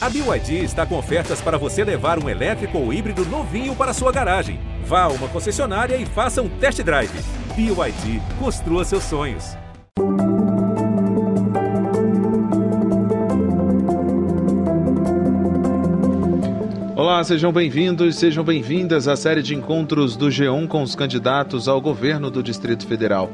A BYD está com ofertas para você levar um elétrico ou híbrido novinho para sua garagem. Vá a uma concessionária e faça um test drive. BYD, construa seus sonhos. Olá, sejam bem-vindos, sejam bem-vindas à série de encontros do G1 com os candidatos ao governo do Distrito Federal.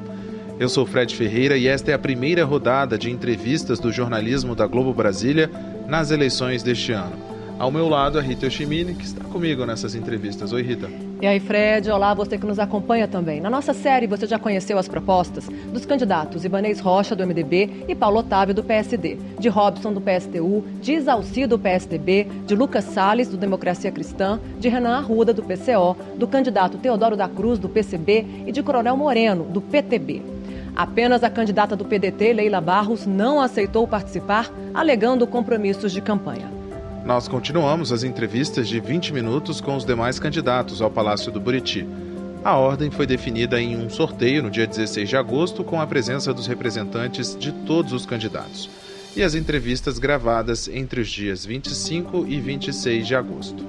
Eu sou Fred Ferreira e esta é a primeira rodada de entrevistas do jornalismo da Globo Brasília nas eleições deste ano. Ao meu lado, a Rita Yoshimine, que está comigo nessas entrevistas. Oi, Rita. E aí, Fred, olá, você que nos acompanha também. Na nossa série, você já conheceu as propostas dos candidatos Ibanez Rocha, do MDB, e Paulo Otávio, do PSD, de Robson, do PSTU, de Isalci, do PSDB, de Lucas Salles, do Democracia Cristã, de Renan Arruda, do PCO, do candidato Teodoro da Cruz, do PCB e de Coronel Moreno, do PTB. Apenas a candidata do PDT, Leila Barros, não aceitou participar, alegando compromissos de campanha. Nós continuamos as entrevistas de 20 minutos com os demais candidatos ao Palácio do Buriti. A ordem foi definida em um sorteio no dia 16 de agosto, com a presença dos representantes de todos os candidatos. E as entrevistas gravadas entre os dias 25 e 26 de agosto.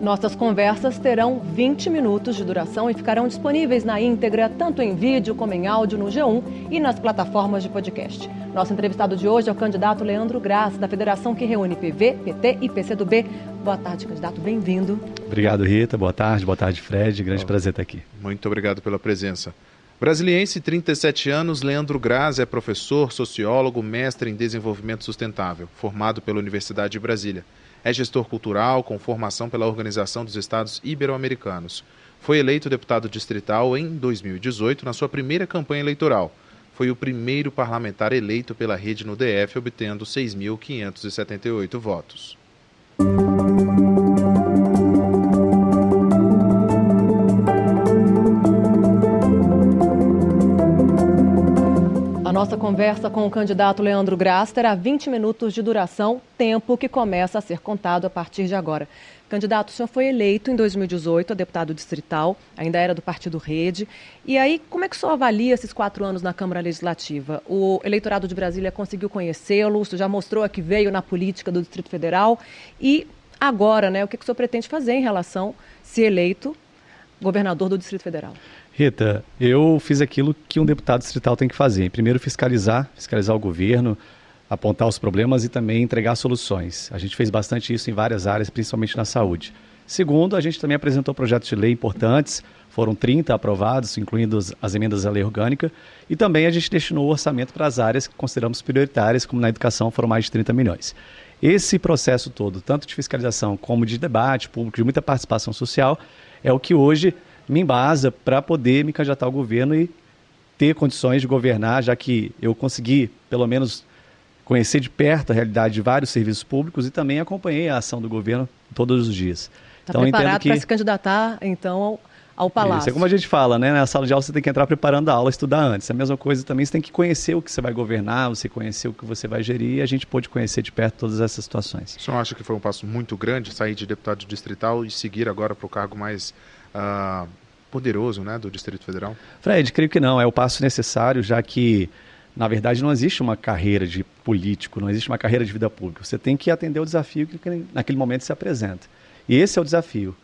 Nossas conversas terão 20 minutos de duração e ficarão disponíveis na íntegra, tanto em vídeo como em áudio no G1 e nas plataformas de podcast. Nosso entrevistado de hoje é o candidato Leandro Graça, da federação que reúne PV, PT e PCdoB. Boa tarde, candidato, bem-vindo. Obrigado, Rita. Boa tarde, boa tarde, Fred. Grande prazer estar aqui. Muito obrigado pela presença. Brasiliense, 37 anos, Leandro Graz é professor, sociólogo, mestre em desenvolvimento sustentável, formado pela Universidade de Brasília. É gestor cultural com formação pela Organização dos Estados Ibero-Americanos. Foi eleito deputado distrital em 2018 na sua primeira campanha eleitoral. Foi o primeiro parlamentar eleito pela rede no DF, obtendo 6.578 votos. Nossa conversa com o candidato Leandro Graça terá 20 minutos de duração, tempo que começa a ser contado a partir de agora. Candidato, o senhor foi eleito em 2018 a deputado distrital, ainda era do Partido Rede. E aí, como é que o senhor avalia esses quatro anos na Câmara Legislativa? O eleitorado de Brasília conseguiu conhecê-lo, o senhor já mostrou a que veio na política do Distrito Federal. E agora, né, o que, que o senhor pretende fazer em relação, se eleito, governador do Distrito Federal? Rita, eu fiz aquilo que um deputado distrital tem que fazer. Primeiro, fiscalizar, fiscalizar o governo, apontar os problemas e também entregar soluções. A gente fez bastante isso em várias áreas, principalmente na saúde. Segundo, a gente também apresentou projetos de lei importantes, foram 30 aprovados, incluindo as emendas à lei orgânica, e também a gente destinou o orçamento para as áreas que consideramos prioritárias, como na educação foram mais de 30 milhões. Esse processo todo, tanto de fiscalização como de debate público, de muita participação social, é o que hoje me embasa para poder me candidatar ao governo e ter condições de governar, já que eu consegui, pelo menos, conhecer de perto a realidade de vários serviços públicos e também acompanhei a ação do governo todos os dias. Está então, preparado que... para se candidatar, então, ao, ao palácio? Isso é como a gente fala, né? Na sala de aula você tem que entrar preparando a aula, estudar antes. É a mesma coisa também, você tem que conhecer o que você vai governar, você conhecer o que você vai gerir e a gente pôde conhecer de perto todas essas situações. O senhor acha que foi um passo muito grande sair de deputado distrital e seguir agora para o cargo mais uh, poderoso né, do Distrito Federal? Fred, creio que não. É o passo necessário, já que, na verdade, não existe uma carreira de político, não existe uma carreira de vida pública. Você tem que atender o desafio que naquele momento se apresenta. E esse é o desafio.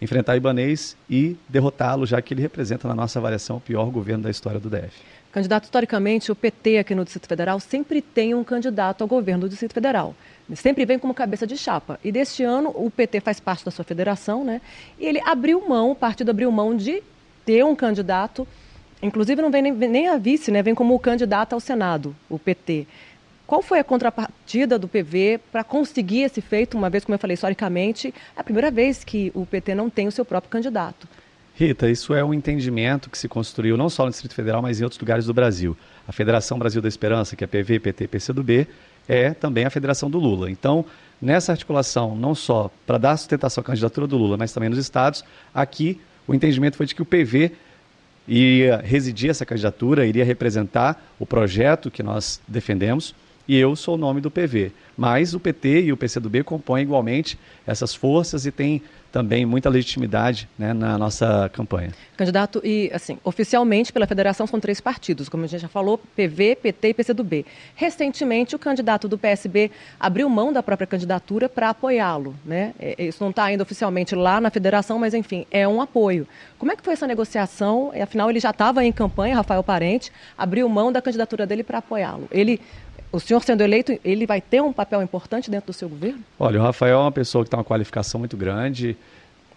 Enfrentar Ibanês e derrotá-lo, já que ele representa, na nossa avaliação, o pior governo da história do DF. Candidato, historicamente, o PT aqui no Distrito Federal sempre tem um candidato ao governo do Distrito Federal. Sempre vem como cabeça de chapa. E deste ano, o PT faz parte da sua federação, né? E ele abriu mão, o partido abriu mão de ter um candidato, inclusive não vem nem, nem a vice, né? Vem como candidato ao Senado, o PT. Qual foi a contrapartida do PV para conseguir esse feito, uma vez, como eu falei, historicamente, é a primeira vez que o PT não tem o seu próprio candidato? Rita, isso é um entendimento que se construiu não só no Distrito Federal, mas em outros lugares do Brasil. A Federação Brasil da Esperança, que é PV, PT PCdoB, é também a federação do Lula. Então, nessa articulação, não só para dar sustentação à candidatura do Lula, mas também nos estados, aqui o entendimento foi de que o PV iria residir essa candidatura, iria representar o projeto que nós defendemos e eu sou o nome do PV. Mas o PT e o PCdoB compõem igualmente essas forças e têm também muita legitimidade né, na nossa campanha. Candidato, e assim, oficialmente pela federação são três partidos, como a gente já falou, PV, PT e PCdoB. Recentemente, o candidato do PSB abriu mão da própria candidatura para apoiá-lo. Né? É, isso não está ainda oficialmente lá na federação, mas enfim, é um apoio. Como é que foi essa negociação? Afinal, ele já estava em campanha, Rafael Parente, abriu mão da candidatura dele para apoiá-lo. Ele o senhor sendo eleito, ele vai ter um papel importante dentro do seu governo? Olha, o Rafael é uma pessoa que tem uma qualificação muito grande,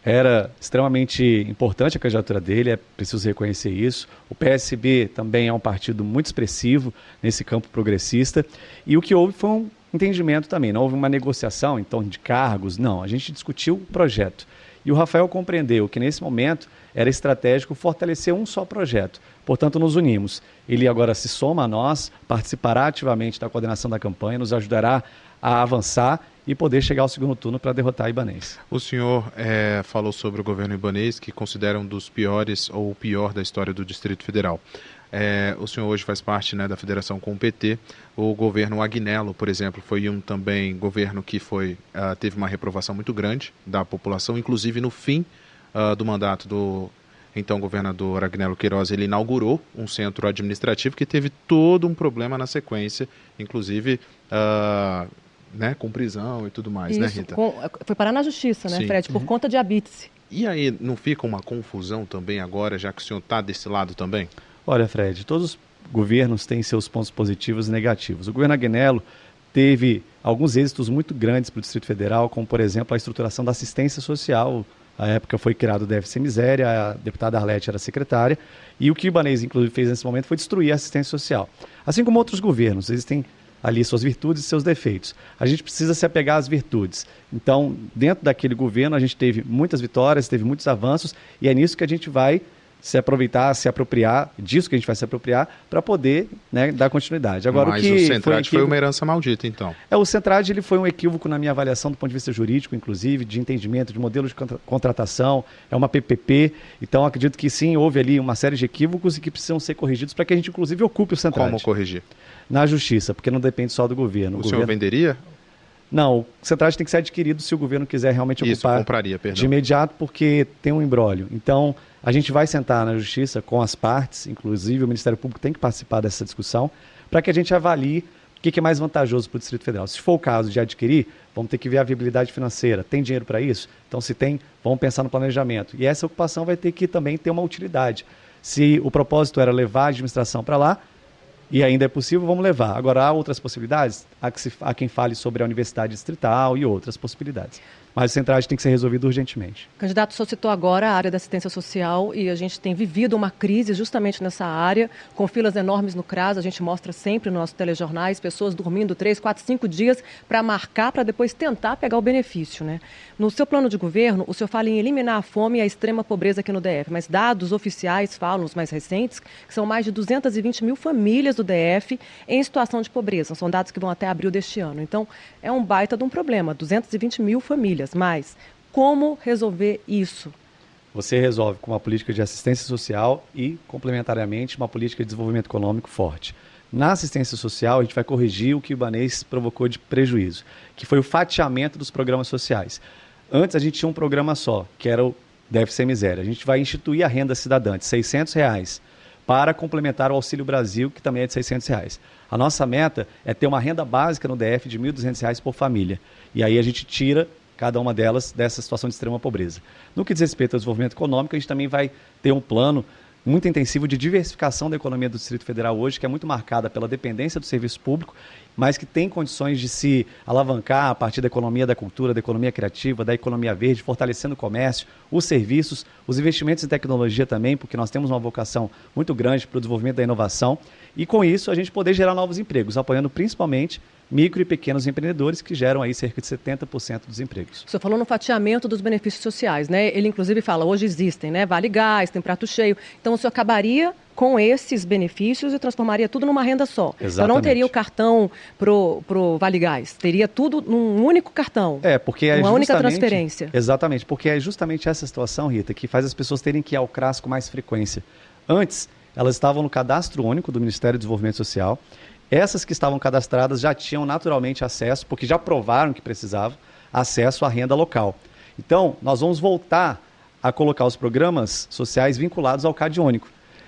era extremamente importante a candidatura dele, é preciso reconhecer isso. O PSB também é um partido muito expressivo nesse campo progressista. E o que houve foi um entendimento também, não houve uma negociação em torno de cargos, não. A gente discutiu o projeto. E o Rafael compreendeu que nesse momento era estratégico fortalecer um só projeto. Portanto, nos unimos. Ele agora se soma a nós, participará ativamente da coordenação da campanha, nos ajudará a avançar e poder chegar ao segundo turno para derrotar Ibanês. O senhor é, falou sobre o governo Ibanês, que considera um dos piores ou o pior da história do Distrito Federal. É, o senhor hoje faz parte né, da federação com o PT. O governo Agnello, por exemplo, foi um também governo que foi, uh, teve uma reprovação muito grande da população, inclusive no fim uh, do mandato do então governador Agnello Queiroz ele inaugurou um centro administrativo que teve todo um problema na sequência, inclusive uh, né, com prisão e tudo mais, né, Isso, né, Rita? Com, foi parar na justiça, né, Sim. Fred, por uhum. conta de habite E aí, não fica uma confusão também agora, já que o senhor está desse lado também? Olha, Fred, todos os governos têm seus pontos positivos e negativos. O governo Agnello teve alguns êxitos muito grandes para o Distrito Federal, como, por exemplo, a estruturação da assistência social a época foi criado o Ser Miséria, a deputada Arlete era secretária, e o que o Ibanez, inclusive, fez nesse momento foi destruir a assistência social. Assim como outros governos, eles têm ali suas virtudes e seus defeitos. A gente precisa se apegar às virtudes. Então, dentro daquele governo, a gente teve muitas vitórias, teve muitos avanços, e é nisso que a gente vai se aproveitar, se apropriar disso que a gente vai se apropriar para poder né, dar continuidade. Agora, Mas o, que o Centrade foi, foi, uma herança maldita, então. É, o Centrade ele foi um equívoco na minha avaliação do ponto de vista jurídico, inclusive, de entendimento, de modelo de contratação, é uma PPP, então acredito que sim, houve ali uma série de equívocos e que precisam ser corrigidos para que a gente, inclusive, ocupe o Centrade. Como corrigir? Na justiça, porque não depende só do governo. O, o senhor governo... venderia? Não, o Centrade tem que ser adquirido se o governo quiser realmente Isso, ocupar compraria, perdão. de imediato, porque tem um embrólio. Então, a gente vai sentar na justiça com as partes, inclusive o Ministério Público tem que participar dessa discussão, para que a gente avalie o que é mais vantajoso para o Distrito Federal. Se for o caso de adquirir, vamos ter que ver a viabilidade financeira. Tem dinheiro para isso? Então, se tem, vamos pensar no planejamento. E essa ocupação vai ter que também ter uma utilidade. Se o propósito era levar a administração para lá, e ainda é possível, vamos levar. Agora, há outras possibilidades? Há, que se, há quem fale sobre a Universidade Distrital e outras possibilidades mas o Centrade tem que ser resolvido urgentemente. Candidato, só citou agora a área da assistência social e a gente tem vivido uma crise justamente nessa área, com filas enormes no CRAS, a gente mostra sempre nos nossos telejornais, pessoas dormindo três, quatro, cinco dias para marcar, para depois tentar pegar o benefício. Né? No seu plano de governo, o senhor fala em eliminar a fome e a extrema pobreza aqui no DF, mas dados oficiais falam, os mais recentes, que são mais de 220 mil famílias do DF em situação de pobreza. São dados que vão até abril deste ano. Então, é um baita de um problema, 220 mil famílias famílias, mas como resolver isso? Você resolve com uma política de assistência social e, complementariamente, uma política de desenvolvimento econômico forte. Na assistência social, a gente vai corrigir o que o Ibanês provocou de prejuízo, que foi o fatiamento dos programas sociais. Antes a gente tinha um programa só, que era o Deve Ser Miséria. A gente vai instituir a renda cidadã de 600 reais para complementar o Auxílio Brasil, que também é de 600 reais. A nossa meta é ter uma renda básica no DF de R$ 1.200 por família. E aí a gente tira cada uma delas dessa situação de extrema pobreza. No que diz respeito ao desenvolvimento econômico, a gente também vai ter um plano muito intensivo de diversificação da economia do Distrito Federal hoje, que é muito marcada pela dependência do serviço público, mas que tem condições de se alavancar a partir da economia da cultura, da economia criativa, da economia verde, fortalecendo o comércio, os serviços, os investimentos em tecnologia também, porque nós temos uma vocação muito grande para o desenvolvimento da inovação, e com isso a gente poder gerar novos empregos, apoiando principalmente micro e pequenos empreendedores que geram aí cerca de 70% dos empregos. O senhor falou no fatiamento dos benefícios sociais, né? Ele inclusive fala, hoje existem, né? Vale gás, tem prato cheio. Então o senhor acabaria com esses benefícios e transformaria tudo numa renda só. Exatamente. Então não teria o cartão pro, pro Vale Gás, teria tudo num único cartão. É, porque é uma única transferência. Exatamente, porque é justamente essa situação, Rita, que faz as pessoas terem que ir ao CRAS com mais frequência. Antes, elas estavam no cadastro único do Ministério do Desenvolvimento Social Essas que estavam cadastradas já tinham naturalmente acesso, porque já provaram que precisavam, acesso à renda local. Então, nós vamos voltar a colocar os programas sociais vinculados ao CAD único.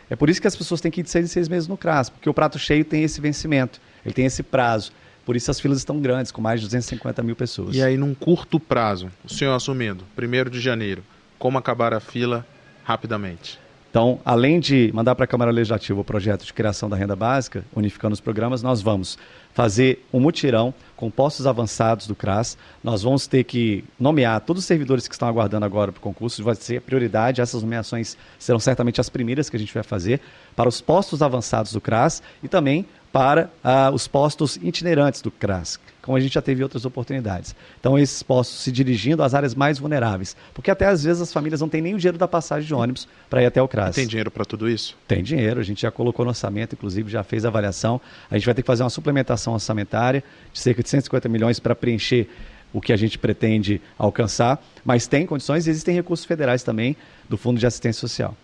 É por isso que as pessoas têm que ir de seis em seis meses no CRAS, porque o prato cheio tem esse vencimento, ele tem esse prazo. Por isso as filas estão grandes, com mais de 250 mil pessoas. E aí, num curto prazo, o senhor assumindo, 1 de janeiro, como acabar a fila rapidamente? Então, além de mandar para a Câmara Legislativa o projeto de criação da renda básica, unificando os programas, nós vamos fazer um mutirão com postos avançados do CRAS. Nós vamos ter que nomear todos os servidores que estão aguardando agora para o concurso, vai ser prioridade. Essas nomeações serão certamente as primeiras que a gente vai fazer para os postos avançados do CRAS e também para ah, os postos itinerantes do CRAS, como a gente já teve outras oportunidades. Então, esses postos se dirigindo às áreas mais vulneráveis, porque até às vezes as famílias não têm nem o dinheiro da passagem de ônibus para ir até o CRAS. E tem dinheiro para tudo isso? Tem dinheiro, a gente já colocou no orçamento, inclusive já fez a avaliação. A gente vai ter que fazer uma suplementação orçamentária de cerca de 150 milhões para preencher o que a gente pretende alcançar, mas tem condições e existem recursos federais também do Fundo de Assistência Social.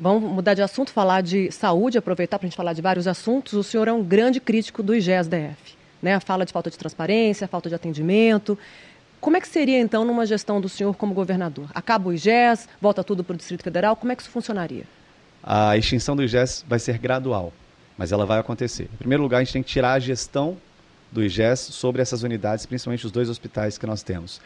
Vamos mudar de assunto, falar de saúde, aproveitar para a gente falar de vários assuntos. O senhor é um grande crítico do IGES-DF. Né? Fala de falta de transparência, falta de atendimento. Como é que seria, então, numa gestão do senhor como governador? Acaba o IGES, volta tudo para o Distrito Federal, como é que isso funcionaria? A extinção do IGES vai ser gradual, mas ela vai acontecer. Em primeiro lugar, a gente tem que tirar a gestão do IGES sobre essas unidades, principalmente os dois hospitais que nós temos.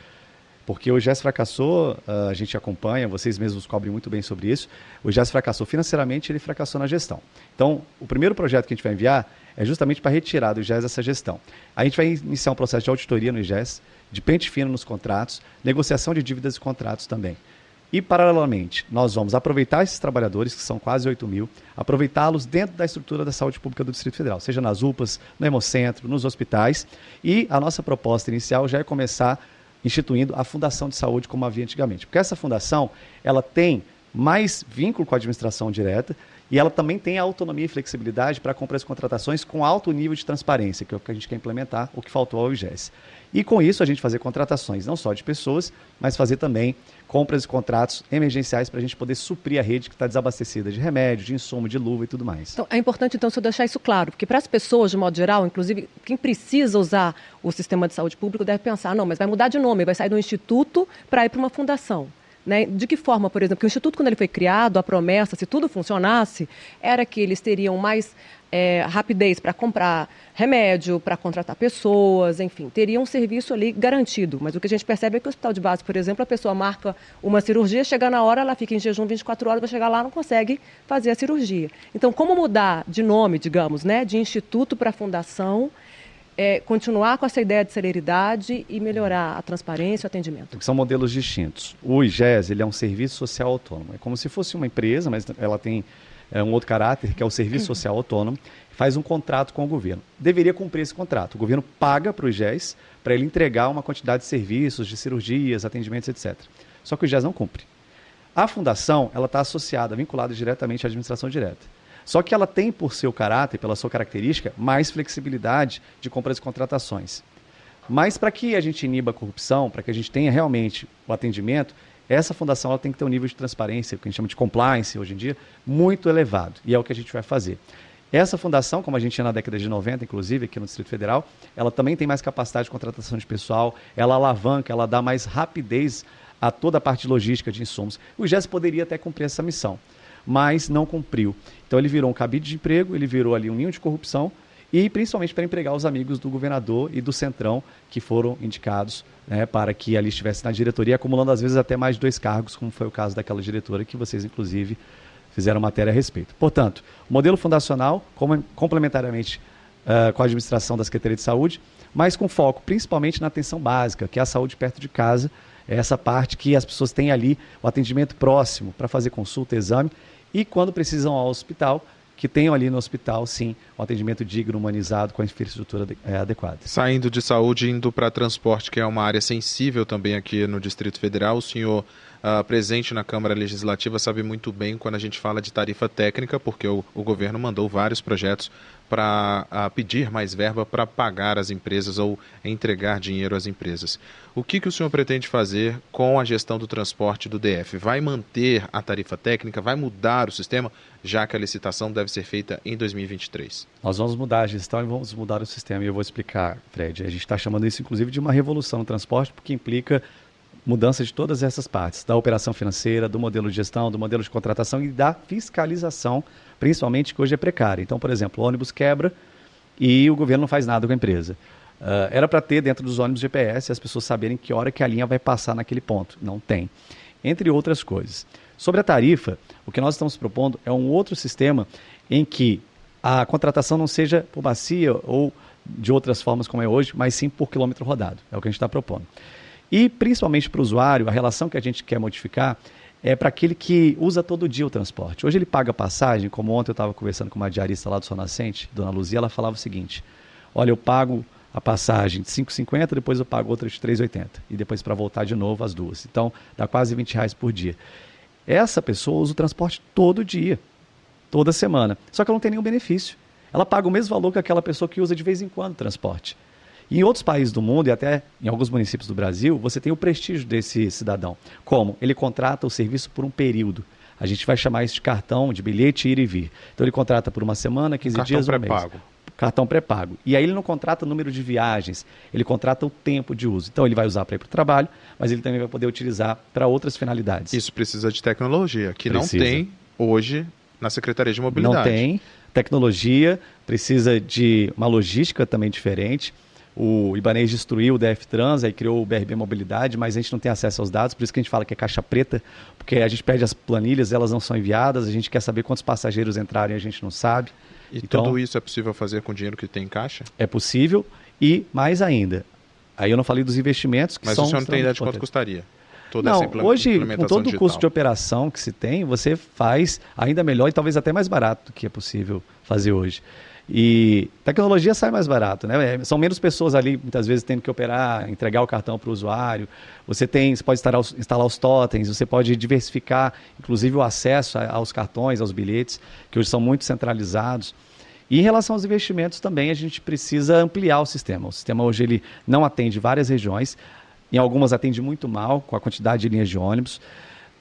Porque o IGES fracassou, ah, a gente acompanha, vocês mesmos cobrem muito bem sobre isso. O IGES fracassou financeiramente, ele fracassou na gestão. Então, o primeiro projeto que a gente vai enviar é justamente para retirar do IGES essa gestão. A gente vai iniciar um processo de auditoria no IGES, de pente fino nos contratos, negociação de dívidas e contratos também. E, paralelamente, nós vamos aproveitar esses trabalhadores, que são quase 8 mil, aproveitá-los dentro da estrutura da saúde pública do Distrito Federal, seja nas UPAs, no Hemocentro, nos hospitais. E a nossa proposta inicial já é começar instituindo a Fundação de Saúde como havia antigamente. Porque essa fundação, ela tem mais vínculo com a administração direta e ela também tem autonomia e flexibilidade para compras e contratações com alto nível de transparência, que é o que a gente quer implementar, o que faltou ao IGES. E com isso a gente fazer contratações não só de pessoas, mas fazer também compras e contratos emergenciais para a gente poder suprir a rede que está desabastecida de remédio, de insumo, de luva e tudo mais. Então, é importante, então, você deixar isso claro, porque para as pessoas, de modo geral, inclusive quem precisa usar o sistema de saúde público deve pensar, não, mas vai mudar de nome, vai sair do instituto para ir para uma fundação. Né? De que forma, por exemplo, que o Instituto, quando ele foi criado, a promessa, se tudo funcionasse, era que eles teriam mais é, rapidez para comprar remédio, para contratar pessoas, enfim, teria um serviço ali garantido. Mas o que a gente percebe é que o hospital de base, por exemplo, a pessoa marca uma cirurgia, chega na hora, ela fica em jejum 24 horas, vai chegar lá, não consegue fazer a cirurgia. Então, como mudar de nome, digamos, né, de instituto para fundação? É, continuar com essa ideia de celeridade e melhorar a transparência e o atendimento. Porque são modelos distintos. O IGES ele é um serviço social autônomo. É como se fosse uma empresa, mas ela tem é, um outro caráter, que é o Serviço Social Autônomo, faz um contrato com o governo. Deveria cumprir esse contrato. O governo paga para o IGES para ele entregar uma quantidade de serviços, de cirurgias, atendimentos, etc. Só que o IGES não cumpre. A fundação ela está associada, vinculada diretamente à administração direta. Só que ela tem, por seu caráter, pela sua característica, mais flexibilidade de compras e contratações. Mas para que a gente iniba a corrupção, para que a gente tenha realmente o atendimento, essa fundação ela tem que ter um nível de transparência, o que a gente chama de compliance hoje em dia, muito elevado. E é o que a gente vai fazer. Essa fundação, como a gente tinha na década de 90, inclusive, aqui no Distrito Federal, ela também tem mais capacidade de contratação de pessoal, ela alavanca, ela dá mais rapidez a toda a parte logística de insumos. O IGES poderia até cumprir essa missão, mas não cumpriu. Então ele virou um cabide de emprego, ele virou ali um ninho de corrupção, e principalmente para empregar os amigos do governador e do Centrão que foram indicados né, para que ali estivesse na diretoria, acumulando às vezes até mais de dois cargos, como foi o caso daquela diretora que vocês, inclusive, fizeram matéria a respeito. Portanto, modelo fundacional, como, complementariamente uh, com a administração da Secretaria de Saúde, mas com foco principalmente na atenção básica, que é a saúde perto de casa, é essa parte que as pessoas têm ali o atendimento próximo para fazer consulta, exame, e quando precisam ao hospital, que tenham ali no hospital, sim, um atendimento digno, humanizado, com a infraestrutura é, adequada. Saindo de saúde, indo para transporte, que é uma área sensível também aqui no Distrito Federal, o senhor uh, presente na Câmara Legislativa sabe muito bem quando a gente fala de tarifa técnica, porque o, o governo mandou vários projetos para uh, pedir mais verba para pagar as empresas ou entregar dinheiro às empresas. O que, que o senhor pretende fazer com a gestão do transporte do DF? Vai manter a tarifa técnica? Vai mudar o sistema, já que a licitação deve ser feita em 2023? Nós vamos mudar a gestão e vamos mudar o sistema. E eu vou explicar, Fred. A gente está chamando isso, inclusive, de uma revolução no transporte, porque implica mudança de todas essas partes, da operação financeira, do modelo de gestão, do modelo de contratação e da fiscalização, principalmente que hoje é precária. Então, por exemplo, o ônibus quebra e o governo não faz nada com a empresa. Uh, era para ter dentro dos ônibus GPS as pessoas saberem que hora que a linha vai passar naquele ponto. Não tem. Entre outras coisas. Sobre a tarifa, o que nós estamos propondo é um outro sistema em que a contratação não seja por bacia ou de outras formas como é hoje, mas sim por quilômetro rodado. É o que a gente está propondo. E, principalmente para o usuário, a relação que a gente quer modificar é para aquele que usa todo dia o transporte. Hoje ele paga passagem, como ontem eu estava conversando com uma diarista lá do Sol Nascente, Dona Luzia, ela falava o seguinte: olha, eu pago a passagem de 5,50, depois eu pago outra de 3,80. E depois para voltar de novo as duas. Então, dá quase 20 reais por dia. Essa pessoa usa o transporte todo dia, toda semana. Só que ela não tem nenhum benefício. Ela paga o mesmo valor que aquela pessoa que usa de vez em quando o transporte. E em outros países do mundo e até em alguns municípios do Brasil, você tem o prestígio desse cidadão. Como? Ele contrata o serviço por um período. A gente vai chamar isso de cartão, de bilhete ir e vir. Então ele contrata por uma semana, 15 cartão dias, um mês. Cartão pré-pago. E aí ele não contrata o número de viagens, ele contrata o tempo de uso. Então ele vai usar para ir para o trabalho, mas ele também vai poder utilizar para outras finalidades. Isso precisa de tecnologia, que precisa. não tem hoje na Secretaria de Mobilidade. Não tem tecnologia, precisa de uma logística também diferente o Ibanez destruiu o DF Trans, aí criou o BRB Mobilidade, mas a gente não tem acesso aos dados, por isso que a gente fala que é caixa preta, porque a gente perde as planilhas, elas não são enviadas, a gente quer saber quantos passageiros entraram e a gente não sabe. E então, tudo isso é possível fazer com o dinheiro que tem em caixa? É possível e mais ainda. Aí eu não falei dos investimentos que mas são. Mas o senhor não tem ideia de quanto custaria? Toda não, hoje, com todo o custo de operação que se tem, você faz ainda melhor e talvez até mais barato do que é possível fazer hoje. E tecnologia sai mais barato, né? É, são menos pessoas ali, muitas vezes, tendo que operar, entregar o cartão para o usuário. Você tem, você pode instalar os, instalar os totens, você pode diversificar, inclusive, o acesso aos cartões, aos bilhetes, que hoje são muito centralizados. E em relação aos investimentos também, a gente precisa ampliar o sistema. O sistema hoje ele não atende várias regiões, em algumas atende muito mal, com a quantidade de linhas de ônibus.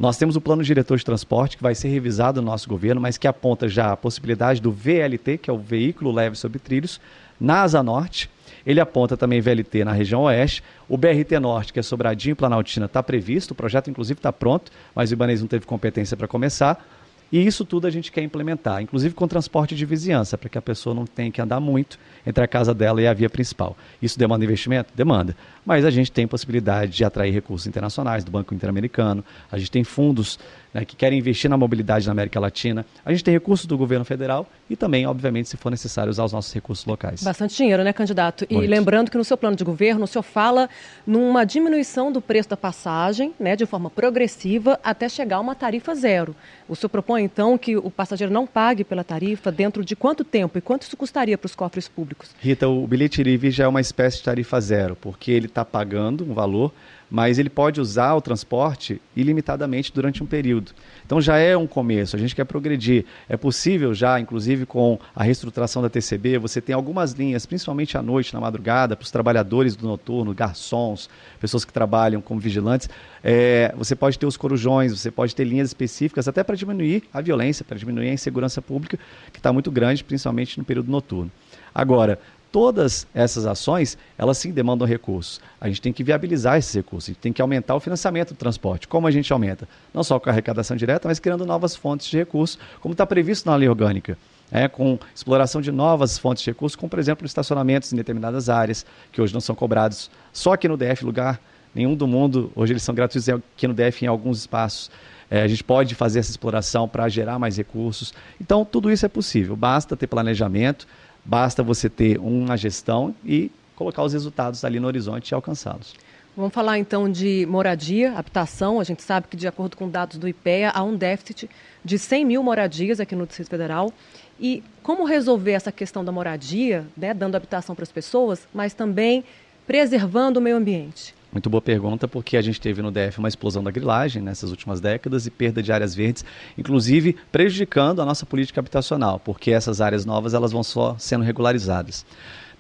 Nós temos o plano diretor de transporte que vai ser revisado no nosso governo, mas que aponta já a possibilidade do VLT, que é o veículo leve sobre trilhos, na Asa Norte. Ele aponta também VLT na região oeste. O BRT Norte, que é Sobradinho e Planaltina, está previsto. O projeto, inclusive, está pronto, mas o Ibanez não teve competência para começar. E isso tudo a gente quer implementar, inclusive com transporte de vizinhança, para que a pessoa não tenha que andar muito entre a casa dela e a via principal. Isso demanda investimento? Demanda. Mas a gente tem possibilidade de atrair recursos internacionais do Banco Interamericano, a gente tem fundos né, que querem investir na mobilidade na América Latina. A gente tem recursos do governo federal e também, obviamente, se for necessário, usar os nossos recursos locais. Bastante dinheiro, né, candidato? Muito. E lembrando que no seu plano de governo, o senhor fala numa diminuição do preço da passagem, né, de forma progressiva, até chegar a uma tarifa zero. O senhor propõe, então, que o passageiro não pague pela tarifa dentro de quanto tempo e quanto isso custaria para os cofres públicos? Rita, o bilhete livre já é uma espécie de tarifa zero, porque ele está pagando um valor mas ele pode usar o transporte ilimitadamente durante um período. Então já é um começo, a gente quer progredir. É possível já, inclusive com a reestruturação da TCB, você tem algumas linhas, principalmente à noite, na madrugada, para os trabalhadores do noturno, garçons, pessoas que trabalham como vigilantes. É, você pode ter os corujões, você pode ter linhas específicas até para diminuir a violência, para diminuir a insegurança pública, que está muito grande, principalmente no período noturno. Agora, todas essas ações, elas sim demandam recursos. A gente tem que viabilizar esses recursos, a gente tem que aumentar o financiamento do transporte. Como a gente aumenta? Não só com a arrecadação direta, mas criando novas fontes de recursos, como está previsto na lei orgânica. É, com exploração de novas fontes de recursos, como por exemplo estacionamentos em determinadas áreas, que hoje não são cobrados só aqui no DF, lugar nenhum do mundo, hoje eles são gratuitos aqui no DF em alguns espaços. É, a gente pode fazer essa exploração para gerar mais recursos. Então, tudo isso é possível, basta ter planejamento, Basta você ter uma gestão e colocar os resultados ali no horizonte e alcançá-los. Vamos falar então de moradia, habitação. A gente sabe que, de acordo com dados do IPEA, há um déficit de 100 mil moradias aqui no Distrito Federal. E como resolver essa questão da moradia, né, dando habitação para as pessoas, mas também preservando o meio ambiente? Muito boa pergunta, porque a gente teve no DF uma explosão da grilagem nessas últimas décadas e perda de áreas verdes, inclusive prejudicando a nossa política habitacional, porque essas áreas novas elas vão só sendo regularizadas.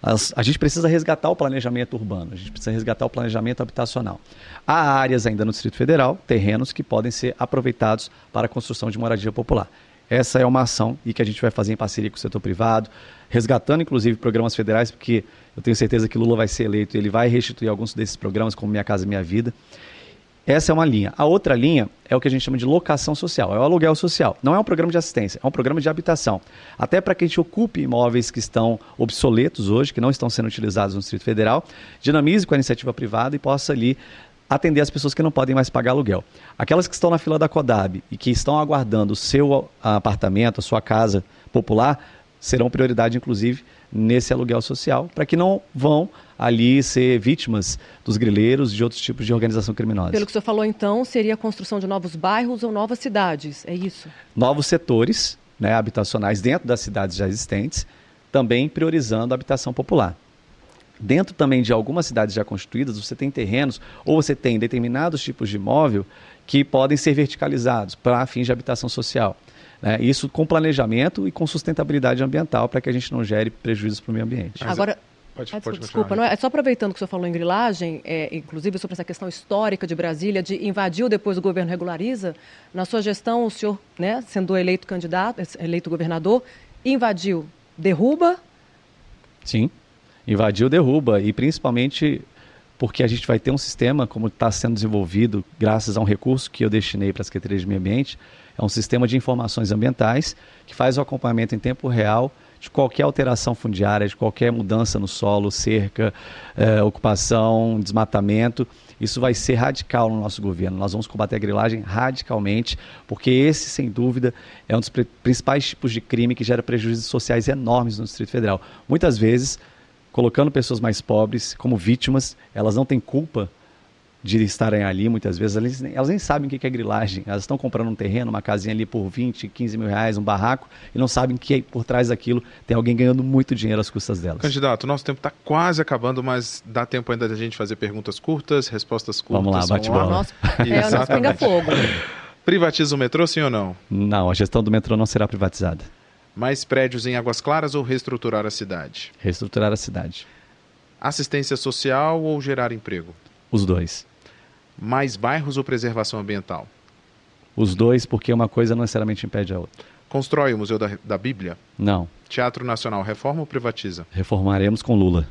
As, a gente precisa resgatar o planejamento urbano, a gente precisa resgatar o planejamento habitacional. Há áreas ainda no Distrito Federal, terrenos que podem ser aproveitados para a construção de moradia popular. Essa é uma ação e que a gente vai fazer em parceria com o setor privado, resgatando inclusive programas federais, porque eu tenho certeza que Lula vai ser eleito e ele vai restituir alguns desses programas, como Minha Casa Minha Vida. Essa é uma linha. A outra linha é o que a gente chama de locação social, é o aluguel social. Não é um programa de assistência, é um programa de habitação. Até para que a gente ocupe imóveis que estão obsoletos hoje, que não estão sendo utilizados no Distrito Federal, dinamize com a iniciativa privada e possa ali atender as pessoas que não podem mais pagar aluguel. Aquelas que estão na fila da CODAB e que estão aguardando o seu apartamento, a sua casa popular, serão prioridade, inclusive, nesse aluguel social, para que não vão ali ser vítimas dos grileiros e de outros tipos de organização criminosa. Pelo que o senhor falou, então, seria a construção de novos bairros ou novas cidades, é isso? Novos setores né, habitacionais dentro das cidades já existentes, também priorizando a habitação popular. Dentro também de algumas cidades já constituídas, você tem terrenos ou você tem determinados tipos de imóvel que podem ser verticalizados para fins de habitação social. Né? Isso com planejamento e com sustentabilidade ambiental para que a gente não gere prejuízos para o meio ambiente. Agora, Pode, ah, pode desculpa, não é, é, só aproveitando que o senhor falou em grilagem, é, inclusive sobre essa questão histórica de Brasília, de invadiu depois o governo regulariza. Na sua gestão, o senhor, né, sendo eleito candidato, eleito governador, invadiu, derruba? Sim, invadiu, derruba e principalmente porque a gente vai ter um sistema como está sendo desenvolvido graças a um recurso que eu destinei para a Secretaria de Meio Ambiente, é um sistema de informações ambientais que faz o acompanhamento em tempo real de qualquer alteração fundiária, de qualquer mudança no solo, cerca, eh, ocupação, desmatamento. Isso vai ser radical no nosso governo. Nós vamos combater a grilagem radicalmente, porque esse, sem dúvida, é um dos principais tipos de crime que gera prejuízos sociais enormes no Distrito Federal. Muitas vezes, colocando pessoas mais pobres como vítimas, elas não têm culpa de estarem ali, muitas vezes, elas, elas nem sabem o que é grilagem. Elas estão comprando um terreno, uma casinha ali por 20, 15 mil reais, um barraco, e não sabem que por trás daquilo tem alguém ganhando muito dinheiro às custas delas. Candidato, nosso tempo está quase acabando, mas dá tempo ainda da gente fazer perguntas curtas, respostas curtas. Vamos lá, bate bola. Nosso, é o nosso pinga-fogo. Privatiza o metrô, sim ou não? Não, a gestão do metrô não será privatizada. Mais prédios em Águas Claras ou reestruturar a cidade? Reestruturar a cidade. Assistência social ou gerar emprego? Os dois. Mais bairros ou preservação ambiental? Os dois, porque uma coisa não necessariamente impede a outra. Constrói o Museu da, da Bíblia? Não. Teatro Nacional reforma ou privatiza? Reformaremos com Lula.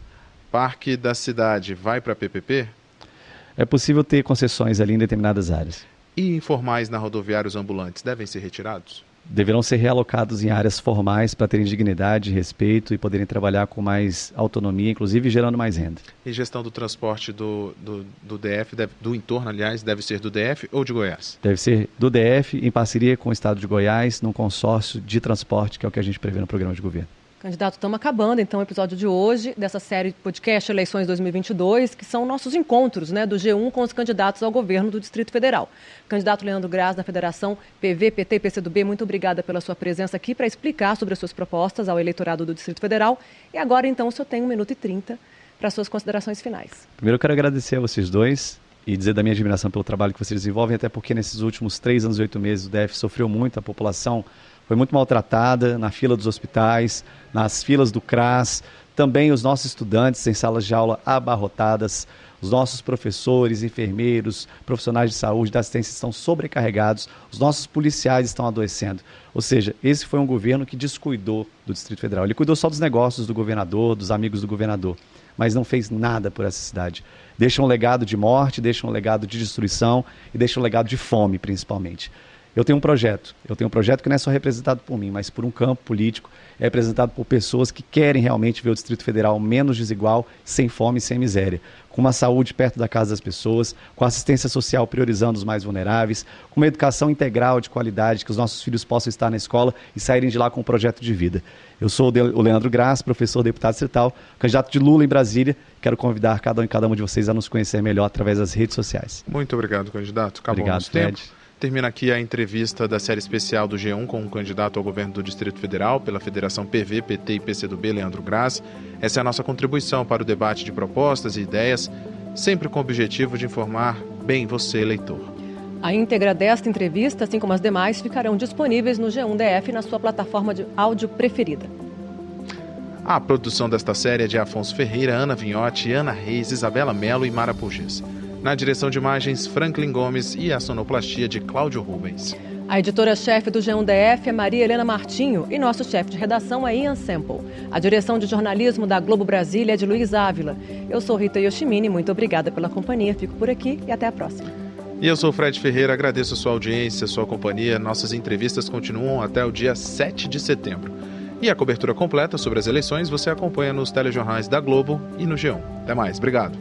Parque da Cidade vai para PPP? É possível ter concessões ali em determinadas áreas. E informais na rodoviários ambulantes devem ser retirados? Deverão ser realocados em áreas formais para terem dignidade, respeito e poderem trabalhar com mais autonomia, inclusive gerando mais renda. E gestão do transporte do, do, do DF, deve, do entorno, aliás, deve ser do DF ou de Goiás? Deve ser do DF, em parceria com o Estado de Goiás, num consórcio de transporte, que é o que a gente prevê no programa de governo. Candidato, estamos acabando então o episódio de hoje dessa série de podcast Eleições 2022, que são nossos encontros né, do G1 com os candidatos ao governo do Distrito Federal. Candidato Leandro Graz, da Federação PV, PT e PCdoB, muito obrigada pela sua presença aqui para explicar sobre as suas propostas ao eleitorado do Distrito Federal. E agora então o senhor tem um minuto e trinta para suas considerações finais. Primeiro eu quero agradecer a vocês dois e dizer da minha admiração pelo trabalho que vocês desenvolvem, até porque nesses últimos três anos e oito meses o DF sofreu muito, a população foi muito maltratada na fila dos hospitais, nas filas do CRAS, também os nossos estudantes em salas de aula abarrotadas, os nossos professores, enfermeiros, profissionais de saúde, da assistência estão sobrecarregados, os nossos policiais estão adoecendo. Ou seja, esse foi um governo que descuidou do Distrito Federal. Ele cuidou só dos negócios do governador, dos amigos do governador, mas não fez nada por essa cidade. Deixa um legado de morte, deixa um legado de destruição e deixa um legado de fome, principalmente. Eu tenho um projeto. Eu tenho um projeto que não é só representado por mim, mas por um campo político. É representado por pessoas que querem realmente ver o Distrito Federal menos desigual, sem fome e sem miséria. Com uma saúde perto da casa das pessoas, com assistência social priorizando os mais vulneráveis, com uma educação integral de qualidade, que os nossos filhos possam estar na escola e saírem de lá com um projeto de vida. Eu sou o Leandro Graça, professor deputado estatal, candidato de Lula em Brasília. Quero convidar cada um e cada um de vocês a nos conhecer melhor através das redes sociais. Muito obrigado, candidato. Acabou obrigado, nosso tempo. Termina aqui a entrevista da série especial do G1 com o candidato ao governo do Distrito Federal pela Federação PV, PT e PCdoB, Leandro Graz. Essa é a nossa contribuição para o debate de propostas e ideias sempre com o objetivo de informar bem você, leitor. A íntegra desta entrevista, assim como as demais, ficarão disponíveis no G1DF na sua plataforma de áudio preferida. A produção desta série é de Afonso Ferreira, Ana Vinhotti, Ana Reis, Isabela Melo e Mara Puges. Na direção de imagens, Franklin Gomes e a sonoplastia de Cláudio Rubens. A editora-chefe do G1DF é Maria Helena Martinho e nosso chefe de redação é Ian Semple. A direção de jornalismo da Globo Brasília é de Luiz Ávila. Eu sou Rita Yoshimini, muito obrigada pela companhia, fico por aqui e até a próxima. E eu sou Fred Ferreira, agradeço a sua audiência, a sua companhia. Nossas entrevistas continuam até o dia 7 de setembro. E a cobertura completa sobre as eleições você acompanha nos telejornais da Globo e no G1. Até mais, obrigado.